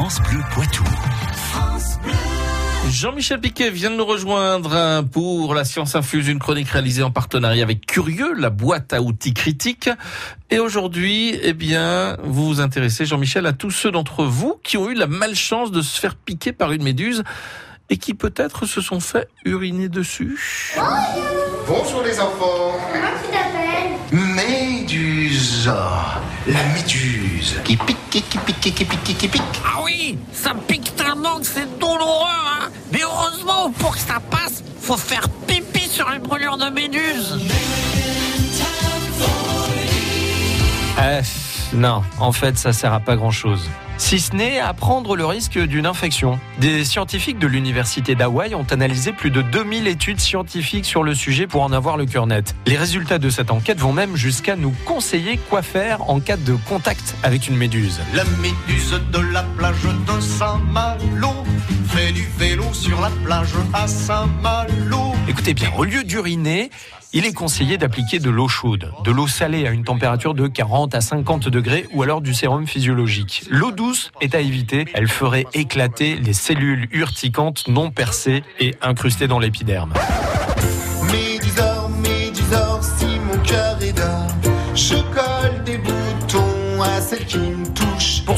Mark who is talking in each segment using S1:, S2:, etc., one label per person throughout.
S1: France Bleu Poitou.
S2: Jean-Michel Piquet vient de nous rejoindre hein, pour La Science Infuse, une chronique réalisée en partenariat avec Curieux, la boîte à outils critique. Et aujourd'hui, eh bien, vous vous intéressez, Jean-Michel, à tous ceux d'entre vous qui ont eu la malchance de se faire piquer par une méduse et qui peut-être se sont fait uriner dessus.
S3: Bonjour les enfants.
S4: Comment tu t'appelles?
S3: Méduse. La méduse. Qui pique, qui pique, qui pique, qui pique.
S5: Ah oui, ça pique tellement que c'est douloureux, hein Mais heureusement, pour que ça passe, faut faire pipi sur les brûlures de méduse.
S6: Euh, non, en fait, ça sert à pas grand chose. Si ce n'est à prendre le risque d'une infection. Des scientifiques de l'université d'Hawaï ont analysé plus de 2000 études scientifiques sur le sujet pour en avoir le cœur net. Les résultats de cette enquête vont même jusqu'à nous conseiller quoi faire en cas de contact avec une méduse.
S7: La méduse de la plage de Saint-Malo fait du vélo sur la plage à Saint-Malo.
S6: Au lieu d'uriner, il est conseillé d'appliquer de l'eau chaude, de l'eau salée à une température de 40 à 50 degrés ou alors du sérum physiologique. L'eau douce est à éviter, elle ferait éclater les cellules urticantes non percées et incrustées dans l'épiderme.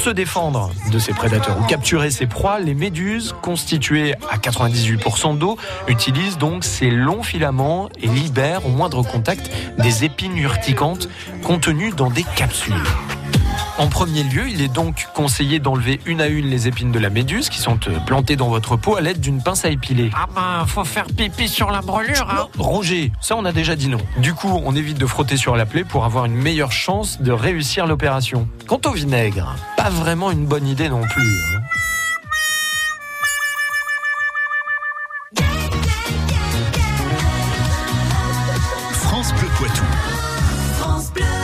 S6: Se défendre de ces prédateurs ou capturer ces proies, les méduses, constituées à 98% d'eau, utilisent donc ces longs filaments et libèrent au moindre contact des épines urticantes contenues dans des capsules. En premier lieu, il est donc conseillé d'enlever une à une les épines de la méduse qui sont euh, plantées dans votre peau à l'aide d'une pince à épiler.
S5: Ah ben, faut faire pipi sur la brûlure, hein
S6: Roger, ça on a déjà dit non. Du coup, on évite de frotter sur la plaie pour avoir une meilleure chance de réussir l'opération. Quant au vinaigre, pas vraiment une bonne idée non plus. hein.
S1: France Bleu Poitou.